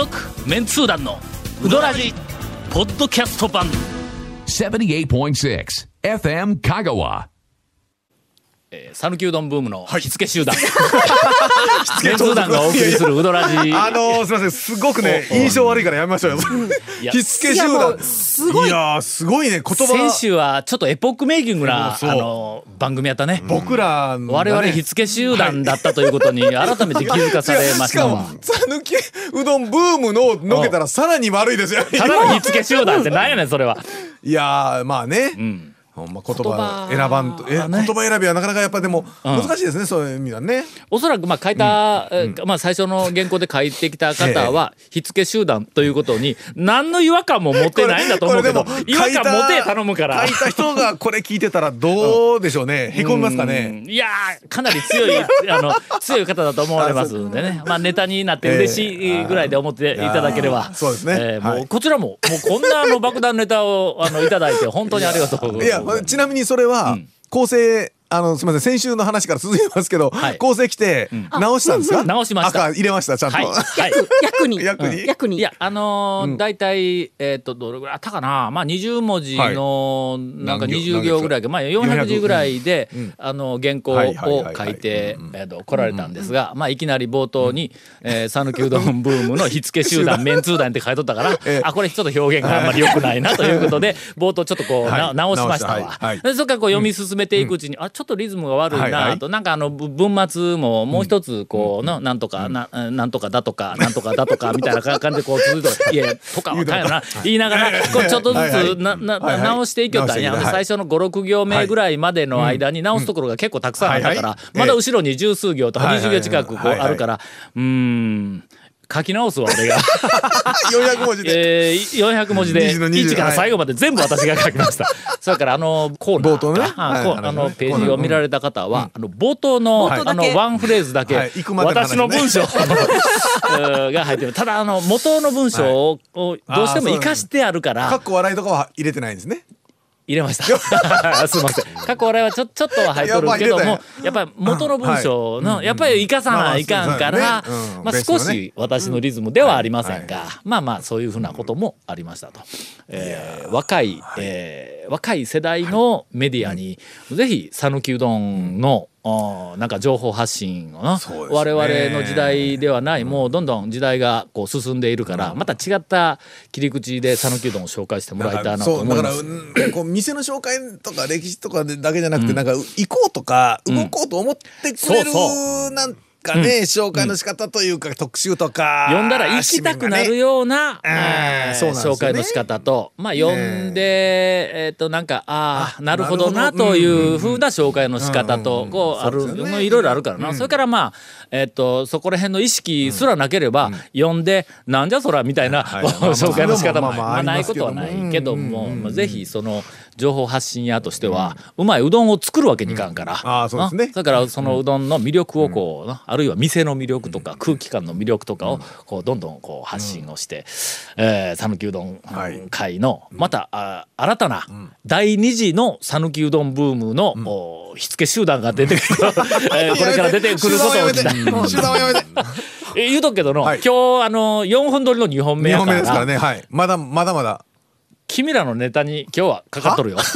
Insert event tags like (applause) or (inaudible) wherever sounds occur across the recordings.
続メンツー団のウドラジポッドキャスト版。78.6 FM 香川えー讃岐うどんブームの火付け集団、(laughs) メンツー団がお送りするウドラジあのー、すみません、すごくね、印象悪いからやめましょうよ。いや火付け集団。うすごい。いやー、すごいね、言葉先週はちょっとエポックメイキングなあの番組やったね。僕らのね、我々火付け集団だったということに (laughs) 改めて気づかされまししたかもわ、讃岐うどんブームののけたらさらに悪いですよ。ただの火付け集団ってなんやねんそれは。いやー、まあね。うんほんま言言葉葉。選ばんと、え、ね。言葉選びはなかなかやっぱでも難しいですね、そういう意味はね。おそらくまあ書いた、えーまあ最初の原稿で書いてきた方は、火付け集団ということに何の違和感も持ってないんだと思うけど (laughs) 違和感持て頼むから。書いた人がこれ聞いてたらどうでしょうね。へこみますかね。うん。いやーかなり強い (laughs) あの強い方だと思われますんでね。まあネタになって嬉しいぐらいで思っていただければ、そうですね。えーもうはい。こちらももうこんなあの爆弾ネタをあのいただいて本当にありがとういや、ちなみにそれは、構成、あの、すみません、先週の話から続きますけど、はい。構成来て、直したんですか、直しました。赤入れました、ちゃんと。はい、(laughs) はい。役に。役に。役に。いやあのー大体えっ、とどれぐらいあったかな？まあ20文字のなんか何行20行ぐらいか。まあ400字ぐらいで、ん。あの原稿をはいはいはいはい。書いてえーと来られたんですが、まあいきなり冒頭に「えー讃岐うどんブームの火付け集団メンツー団」って書いとったから、ええ。あこれちょっと表現があんまり良くないなということで冒頭ちょっとこう、なはい。直しましたわ。直した。はい。はい。でそれからこう読み進めていくうちに、あちょっとリズムが悪いはいはない。と、なんかあのぶ文末ももう一つこう、のなんとか、ななんとかだとか (laughs) なんとかだとかみたいな感じでこう続いて「いやとかはかんやな」(laughs) 言いながらこうちょっとずつななはいはい。直していきよったんや。はい。で最初の56行目ぐらいまでの間に直すところが結構たくさんあったからまだ後ろに十数行とか20はいはいはい行近くこうあるからうーん書き直すわ俺が。(laughs) 400文字で。えー、400文字で20の20 1から最後まで全部私が書きました。それからあのコーナー冒頭ねあはいこうあのページを見られた方は、あの冒頭の、あのワンフレーズだけ、私の文章うん (laughs) が入ってる。ただあの元の文章を,、をどうしても生かしてあるか、からっこ笑いとかは入れてないんですね。入れました。(laughs) すみません。過去笑いはちょちょっとは入っとるけどもやっぱ、り元の文章の、やっぱり生かさないかんから、まあ少し私のリズムではありませんが、まあまあそういうふうなこともありましたと。えー若い、えー若い世代のメディアに、ぜひ讃岐うどんの、あーなんか情報発信をな、ね。我々の時代ではない、もうどんどん時代がこう進んでいるから、また違った切り口で讃岐うどんを紹介してもらいたいなとそうだから思います。うんこう店の紹介とか歴史とかでだけじゃなくて、なんか行こうとか動こうと思ってくれる、そう。なんかね、紹介の仕方というか、特集とか読んだら行きたくなるような、うん。えーそう紹介の仕方と、まあ読んで、え。っ、となんかああなるほどなというふうな紹介の仕方と、こうある、いろいろあるからな、それからまあえっ、とそこら辺の意識すらなければ、読ん。でなんじゃそらみたいな、(laughs) 紹介の仕方も、まあないことはないけども、まあぜひその情報発信屋としては、うまいうどんを作るわけにいかんから、あーそうですね。な。だからそのうどんの魅力をこう、なあるいは店の魅力とか空気感の魅力とかをこうどんどんこう発信をしてえー讃岐、うどんはい。会のまたあ新たな第二次の讃岐うどんブームの、お火付け集団が出てくる、えーこれから出てくることを期待。手段はやめて。え言うとくけどの、はい。今日あの4本撮りの2本目2やからですからね。はい。まだまだまだ。君らのネタに今日はかかっとるよ。(laughs)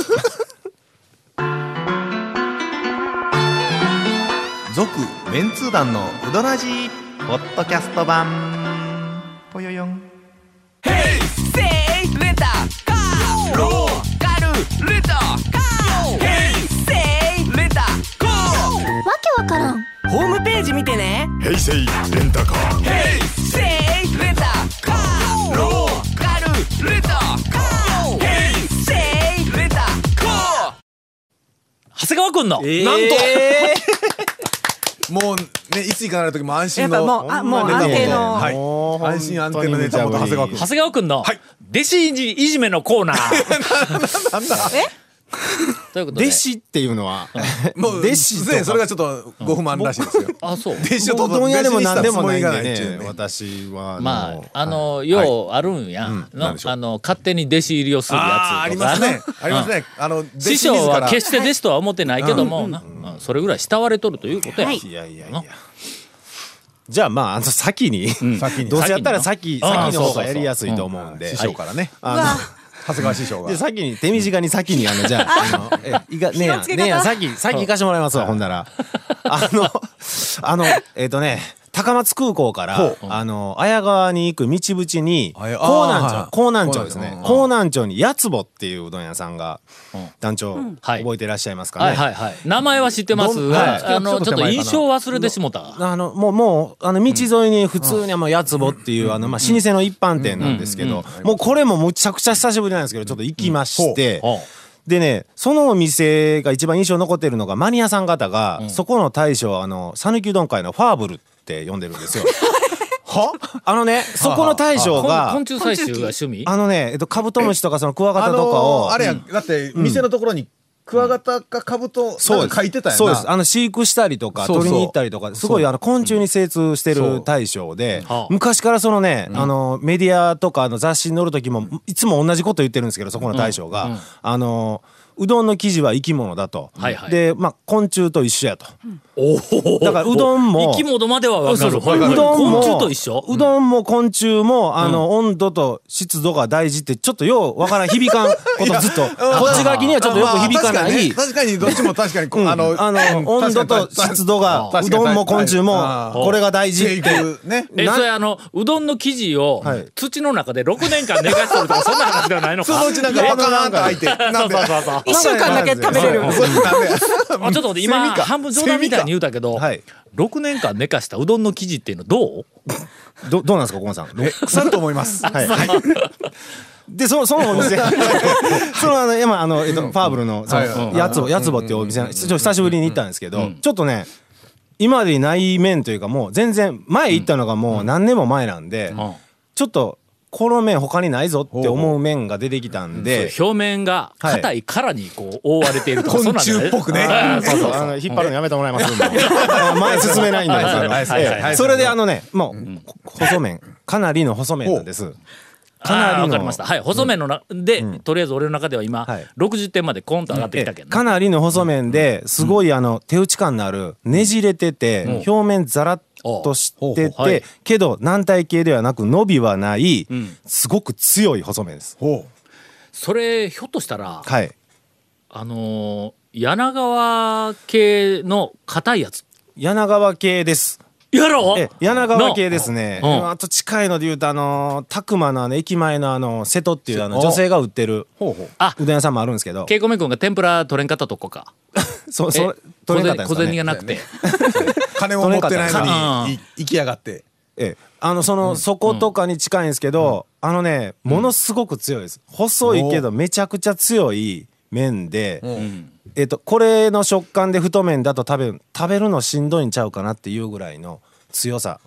続メンツー団のウドラジーポッドキャスト版。ぽよよん。わけわからん。ホームページ見てねくんの、なんと。もうねいつ行かない時も安心の。やっぱもうあもう安定の。はい。安心安定のネタ元長谷川君長谷川くんの、はい。弟子いじいじめのコーナー。(laughs) なんだということで。弟子っていうのはもう弟子とか。ねそれがちょっとご不満らしいですよ。あそう。弟子をうどん屋でも何でもないんでね私はまああのようあるんや、あの勝手に弟子入りをするやつとか。ありますね。ありますね。あの弟子師匠は決して弟子とは思ってないけども、な。うん。それぐらい慕われとるということや、はい。いやいやいや。のじゃあまああの先に先にどうせやったら先先に。の先の方がやりやすいと思うんで。師匠からね。あの長谷川師匠が。で先に手短に先にあのじゃああのえいがねえやねえや先先行かしてもらいますわほんなら。あのあのえっ、とね高松空港からあの綾川に行く道縁に江南町江南町ですね。うん江南町にやつぼっていううどん屋さんが団長はい。覚えていらっしゃいますかね。はいはいはい。名前は知ってます。が、あのちょっと印象忘れてしもた。あのもうもうあの道沿いに普通にもうやつぼっていうあのまあ老舗の一般店なんですけどもうこれもむちゃくちゃ久しぶりなんですけどちょっと行きましてでねそのお店が一番印象に残ってるのがマニアさん方がそこの大将あの讃岐うどん会のファーブルって呼んでるんですよ。(laughs) はあのねそこの大将が昆虫採集が趣味？あのねえっとカブトムシとかそのクワガあタとかをあれやだって店のところにクワガタかカブトなんか書いてたやんな。そうです。あの飼育したりとかそうそう。取りに行ったりとかすごいあの昆虫に精通してる大将ではあ。昔からそのねあのメディアとかの雑誌に載る時もいつも同じこと言ってるんですけどそこの大将が。あのうどんの生地は生き物だと。はいはい。でまあ昆虫と一緒やと。おおだからうどんも生き物までは分かる。そうどんも昆虫と一緒？うどんも昆虫もあの温度と湿度が大事ってちょっとようわからん響かんこと (laughs) ずっと。こっち書きにはちょっとよく響かまあない確かにね確かにどっちも確かにあのあの温度と湿度がうどんも昆虫もこれが大事生って育ね。えなそれあのうどんの生地をはい。土の中で6年間寝かしとるとかそんな話ではないのか。そのうちなんかパカーンと開いて。なんでそうそうそう一週間だけ食べれる。(laughs) あちょっと待って今半分冗談みたいに言うたけど、はい6年間寝かしたうどんの生地っていうのどう？どどうなんですか小野さん。え腐ると思います。(laughs) はい。で、その、そのお店、(laughs) その、あの、今、あの、えっと、ファーブルの、やつぼ、やつぼっていうお店、ちょっと久しぶりに行ったんですけど、ちょっとね、今までにない麺というか、もう全然、前行ったのがもう何年も前なんで、ん。ちょっと、この麺他にないぞって思う麺が出てきたんで、表面が硬い殻にこう覆われている昆虫っぽくね。引っ張るのやめてもらいますんであ前進めないんではいそれであのねもう細麺かなりの細麺なんです。かなりのりました。はい細麺のなで、とりあえず俺の中では今、はい。60点までコンと上がってきたけどな、かなりの細麺ですごいあの手打ち感のあるねじれてて表面ザラッとしてほうほうはい。てけど軟体系ではなく伸びはないん。すごく強い細麺です。ほそれひょっとしたらはい。あのー柳川系の硬いやつ。柳川系です。やろえ柳川系ですね。のうん。あと近いので言うとあの拓磨のあの駅前のあの瀬戸っていうあのお女性が売ってるほうほう。あうどん屋さんもあるんですけど。ケイコメ君が天ぷら取れんかったとこか (laughs) そそ取れなかった小んでね。銭がなくて。(laughs) 金も持ってないのにい行きやがって。ええ、あのその底とかに近いんですけど、あのねものすごく強いです。細いけどめちゃくちゃ強い麺で、えっとこれの食感で太麺だと食べる食べるのしんどいんちゃうかなっていうぐらいの強さ、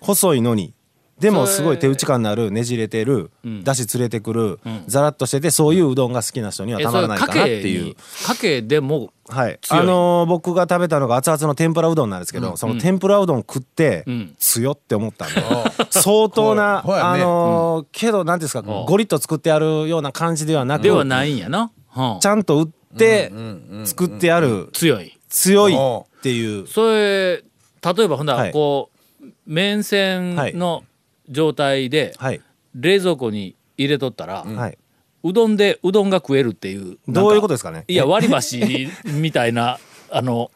細いのにでもすごい手打ち感のあるねじれてる、だし連れてくる、ザラッとしててそういううどんが好きな人にはえたまらないかなっていう。かけでもはい、あのー僕が食べたのが熱々の天ぷらうどんなんですけど、その天ぷらうどん食って、ん。強って思ったんで、相当な、(laughs) あのーけど何ですか、ゴリッと作ってあるような感じではなくではないんやな、うんちゃんと売って作ってある。強い。強いっていう。それ例えばほんだらはい。こう麺線の状態ではい、冷蔵庫に入れとったら、はい、うどんでうどんが食えるっていうどういうことでですかね？いや割り箸みたいな (laughs) あの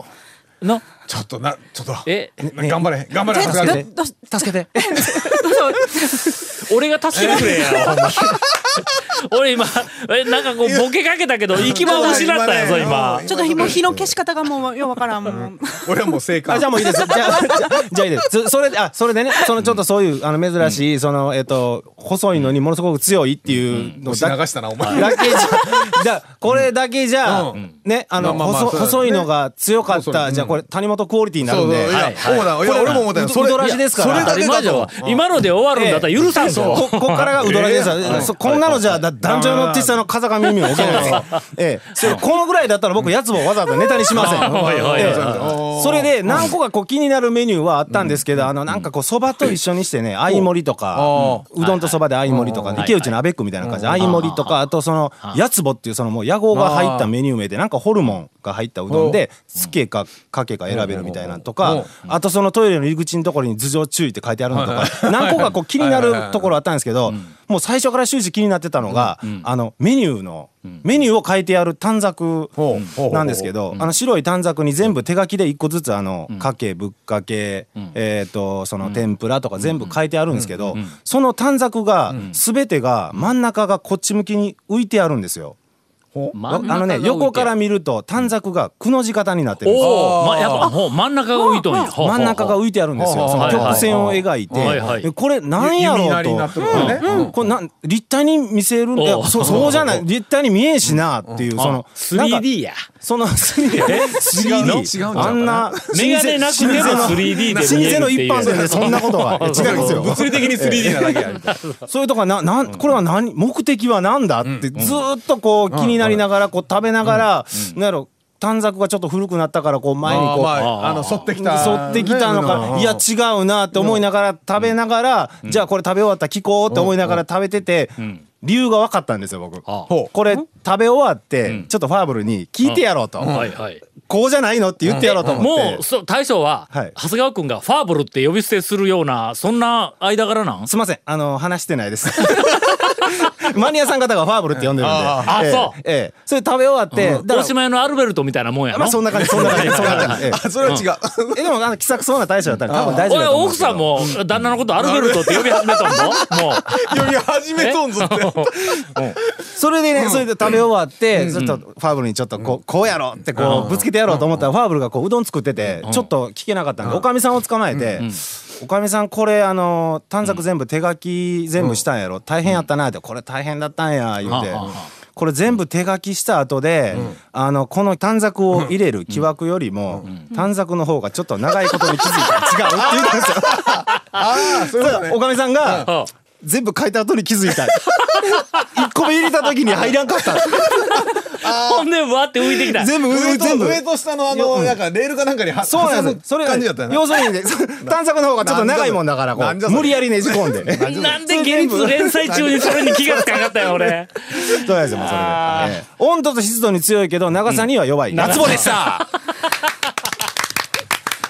のちょっとなちょっと。え？頑張れ頑張れ助けて。助けて。(laughs) (laughs) 俺が助けてくれや (laughs) 俺今えなんかこうボケかけたけど行き場を失ったやぞ今。ちょっと火も火の消し方がもうようわからん。もう俺はもう正解。あじゃあもういいです。じゃあ、じゃあじゃあいいです。そそれで、あ、それでね、そのちょっとそういう、あの、珍しい、その、えっと、細いのにものすごく強いっていうのだ流したなお前。だけじゃ、じゃあこれだけじゃうん、ね、あの、まあまあまあ細いのが強かった、じゃあこれ、谷本クオリティになるんで。俺も思ったよ。それうどらじですから。いやそれだけ当たり前じゃわ今ので終わるんだったら許さんぞ、ここっからがうどらじですよんなのじゃだ団長の小さな風上耳を受けない。ですええ。このぐらいだったら僕やつもわざわざネタにしません。(laughs) それで何個かこう気になるメニューはあったんですけどあのなんかこうそばと一緒にしてね相盛りとかうどんとそばで相盛りとかはい池内のアベックみたいな感じで相盛りとかあとそのやつぼっていうそのもう屋号が入ったメニュー名でなんかホルモンが入ったうどんでつけかかけか選べるみたいなのとかあとそのトイレの入り口のところに頭上注意って書いてあるのとか何個かこう気になるところあったんですけどもう最初から終始気になってたのがあのメニューのメニューを書いてある短冊なんですけどあの白い短冊に全部手書きで一個ずつあのかけぶっかけえっとその天ぷらとか全部書いてあるんですけどその短冊が全てが真ん中がこっち向きに浮いてあるんですよ。あのね横から見ると短冊がくの字型になってるんです。やっぱ真ん中が浮い真ん中が浮いてあるんですよ。その曲線を描いて、これなんやろうと。これなん立体に見せるいやおうそそうじゃない。立体に見えんしなっていうそのなんか 3D やその 3D (laughs) 違うの？違うあんなメガネなくても 3D で見えるっていう。老舗の一般店でそんなことは。(laughs) 違いますよ。物理的に 3D なだけやみたいそういうとこはななんこれは何？目的は何だってずーっとこう気になりながらこう食べながらなんやろ短冊がちょっと古くなったからこう前にこうまああの沿ってきた。沿ってきたのかいや違うなって思いながら食べながらじゃあこれ食べ終わったら聞こうって思いながら食べてて理由が分かったんですよ僕。あ。これ食べ終わってちょっとファーブルに聞いてやろうと。はいはいこうじゃないのって言ってやろうと思って。もうそう大将は、はい。長谷川君がファーブルって呼び捨てするようなそんな間柄なん？すいません。あの話してないです。(laughs) マニアさん方がファーブルって呼んでるんで。ええあそう。ええ。それ食べ終わってだから大島屋のアルベルトみたいなもんやの、まあそんな感じそんな感じそんな感じ。ええなそれは違う。(laughs) えでもあの気さくそうな大将だったら多分大丈夫俺だと思うんですけど奥さんも旦那のことアルベルトって呼び始めたんぞもう。(laughs) 読み始めとんぞって。それでねそれで食べ終わってちょっとファーブルにちょっとこうこうやろってこうぶつけてやろうと思ったらファーブルがこううどん作っててちょっと聞けなかったんでおかみさんを捕まえておかみさんこれあの短冊全部手書き全部したんやろ。大変やったなってこれ大変だったんや言うて。うんうんうんこれ全部手書きした後であのこの短冊を入れる木枠よりも短冊の方がちょっと長いことに気づいた違うって言ったんですよ。(laughs) ああそう (laughs) おかみさんが全部書いた後に気づいた。(laughs) 一個目入れた時に入らんかった。ほんでわって浮いてきた全部上と全部。上と下のあのなんかレールかなんかにはそうなんです。そ挟むれ感じだったよな要するにね、短冊 (laughs) の方がちょっと長いもんだからこう無理やりねじ込んで。なんで現実連載中にそれに気がつかなかったよ俺そうなんですよもうそれで温度と湿度に強いけど長さには弱い。夏場でした。(laughs)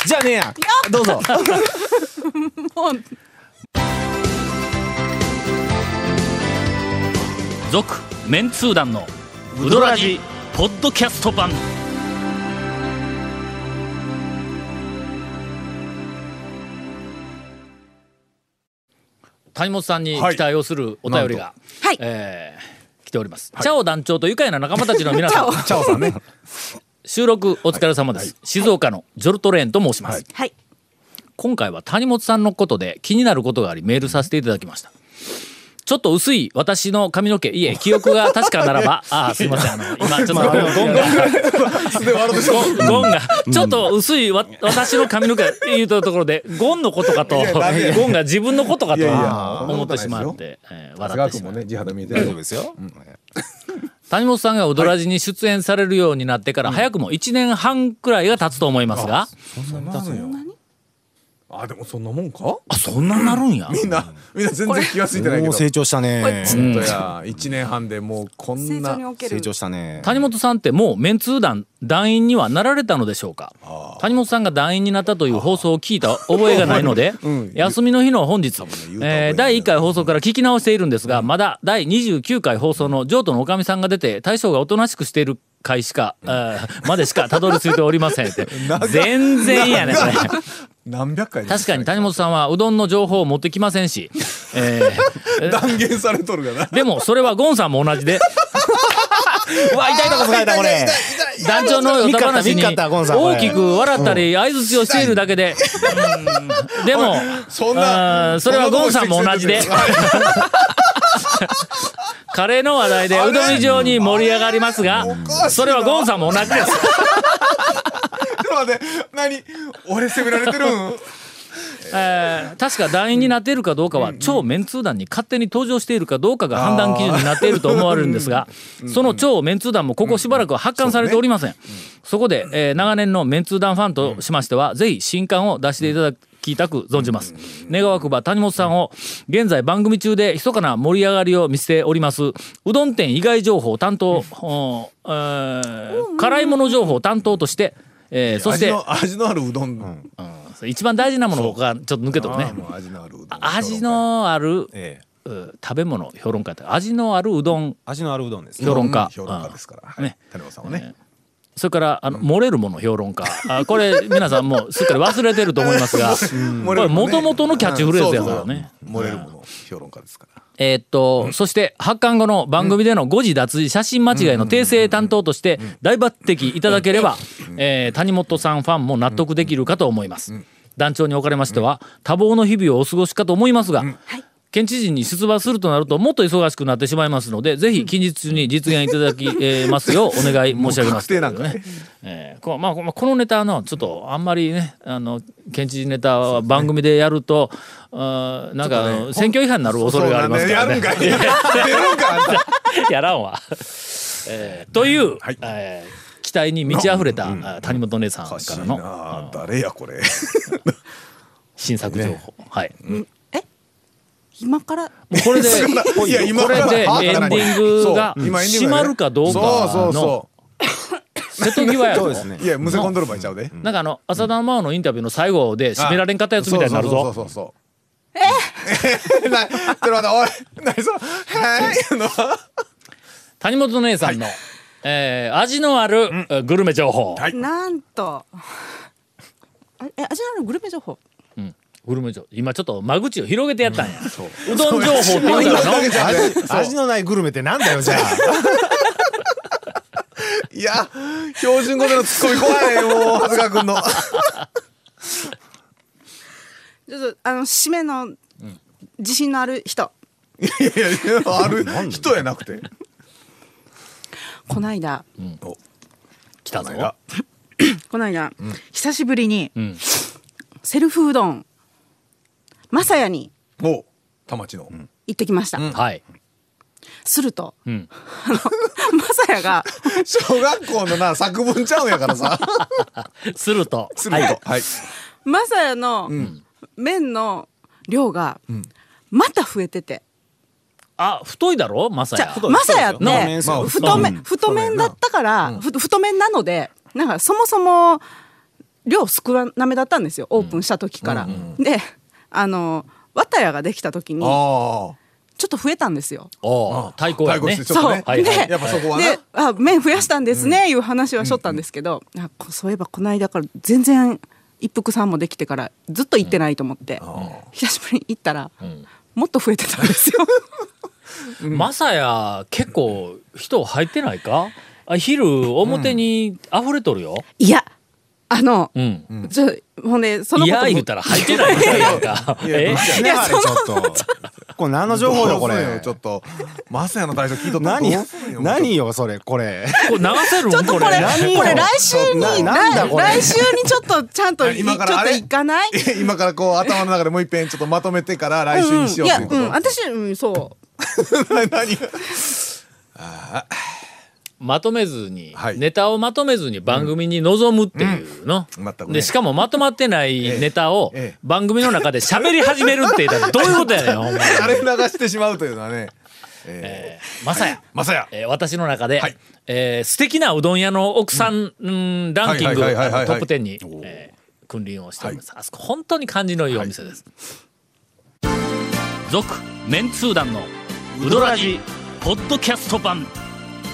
じゃあねや。どうぞ。続メンツー団のウドラジポッドキャスト版。谷本さんに期待をするお便りが、はい。えー来ております、チャオ団長と愉快な仲間たちの皆さん。チャオ。さんね。収録お疲れ様です、静岡のジョルトレーンと申します、はい。今回は谷本さんのことで気になることがありメールさせていただきましたちょっと薄い私の髪の毛。いえ記憶が確かならば。(laughs) ああすいません。あの今ちょっとゴンが。で笑ってしまうゴンが。ちょっと薄いわ私の髪の毛言うたところでゴンのことかとゴンが自分のことかと思ってしまって笑ってしまう。谷本さんが踊らじに出演されるようになってから早くも1年半くらいが経つと思いますがあでもそんなもんか？あそんななるんや。みんなみんな全然気がついてないけど。もう成長したね。本当や1年半でもうこんな。における。成長したね。谷本さんってもうメンツー団団員にはなられたのでしょうか？谷本さんが団員になったという放送を聞いた覚えがないので、(laughs) 休みの日の本日、えー第1回放送から聞き直してい。るんですが、まだ第29回放送の譲渡のおかみさんが出て大将がおとなしくしている回しか、あーまでしかたどり着いておりません。って全然やねこれ。何百回確かに谷本さんはうどんの情報を持ってきませんし、(laughs) えー (laughs) 断言されとるがな。でもそれはゴンさんも同じで。(laughs) うわ痛いとこ使えたこれ。団長のヨタ話に大きく笑ったり相づちをしているだけで、うん。でもそんなそれはゴンさんも同じで。カレーの話題でうどん以上に盛り上がりますがそれはゴンさんも同じですちょっと待って何俺責められてるん？(laughs) えー確か団員になっているかどうかは超メンツー団に勝手に登場しているかどうかが判断基準になっていると思われるんですがその超メンツー団もここしばらくは発刊されておりません。そこで、えー長年のメンツー団ファンとしましてはぜひ新刊を出していただ聞いたく存じます。願わくば谷本さんを現在番組中で密かな盛り上がりを見せております。うどん店以外情報担当、おえー辛いもの情報担当として、えーそして。味の味のあるうどん、うん。一番大事なものがちょっと抜けとるね。味のあるうどん味のある、ええ。う食べ物評論家って味のあるうどん。味のあるうどんです評論家。評論家ですから、はい。ね。谷本さんはね、それからあの漏れるもの評論家。あこれ皆さんもうすっかり忘れてると思いますが。(laughs) これもともとのキャッチフレーズやからね。漏れるもの。評論家ですからえーっと、そして発刊後の番組での誤字脱字写真間違いの訂正担当として大抜擢いただければ、えー谷本さんファンも納得できるかと思います。団長におかれましては多忙の日々をお過ごしかと思いますが、県知事に出馬するとなるともっと忙しくなってしまいますのでぜひ近日中に実現いただきえーますようお願い申し上げます。(laughs) 確定なんかね。えーこまあまあこのネタのちょっとあんまりねあの県知事ネタは番組でやると、あーなんかあの選挙違反になる恐れがありますからね。そうなんだよ。やるんかい。やらんわ。えーという、はい。えー期待に満ち溢れた、あ谷本姉さんおからのな。誰やこれ。(laughs) 新作情報、はい。も今から？う (laughs) これでいや今これでエンディングが閉まるかどうかそうそうのそ瀬戸際やぞそうですね。ういやむせ込んどる場合ちゃうで。なんかあの浅田真央のインタビューの最後で締められんかったやつみたいになるそうぞ。そうそうそう。え？(laughs) なちょっと待っておい (laughs) 何その。はい谷本姉さんの、えー味のある、えーグルメ情報。はい。なんと。あえ味のあるグルメ情報グルメ情報。今ちょっと間口を広げてやったんや。うどん情報って言うたらの味味のないグルメってなんだよじゃあ。いや標準語でのツッコミ怖いもう長谷川君の。(laughs) ちょっとあの締めの自信のある人。いやいやある人やなくて。こないだ。お。来たぞ。がこないだ、久しぶりに、ん。セルフうどんまさやにお田町の行ってきました、はい。すると、ん。まさやが (laughs) 小学校のな作文ちゃうんやからさ。(laughs) すると。すると。はい。まさやの麺の量がまた増えてて、あ、太いだろ？まさじやゃ。まさやって太麺太麺だったから、ふ太麺なのでなんかそもそも量少なめだったんですよ。オープンした時から。であの綿屋ができた時にちょあっと増えたんですよ。対抗やね。対抗して。ちょっとね。はいはい。でやっぱそこはな。であ麺増やしたんですね、いう話はしょったんですけど、あこそういえばこの間から全然一服さんもできてからずっと行ってないと思って、久しぶりに行ったら、もっと増えてたんですよ。まさや、(laughs) 結構人入ってないか？あ昼、表に溢れとるよ。いやあの、うん。ちょほんでそのいことも。や言うたら入ってないいいやちょっと。これ何の情報よこれ？ちょっと。マサヤの対象聞いとったら何？何よそれこれ。これ流せるちょっとこれこれ。来週に来週にちょっとちゃんといちょっと今からあれ？行かない？(laughs) 今からこう頭の中でもう一遍ちょっとまとめてから来週にしよういや、ということ、うん、私、うん、そう。(laughs) 何？(laughs) がまとめずに、はい。ネタをまとめずに番組に臨むっていうの。うん。全くね。で、しかもまとまってないネタをええ。番組の中で喋り始めるって (laughs) どういうことやねん。あれ流してしまうというのはね。えーまさや。マサヤ。えー私の中で、はい。えー素敵なうどん屋の奥さん、うんランキングトはいはいはいはいはい。ップ10に、えー君臨をしております、あそこ本当に感じのいい。お店です。続、メンツー団のウドラジポッドキャスト版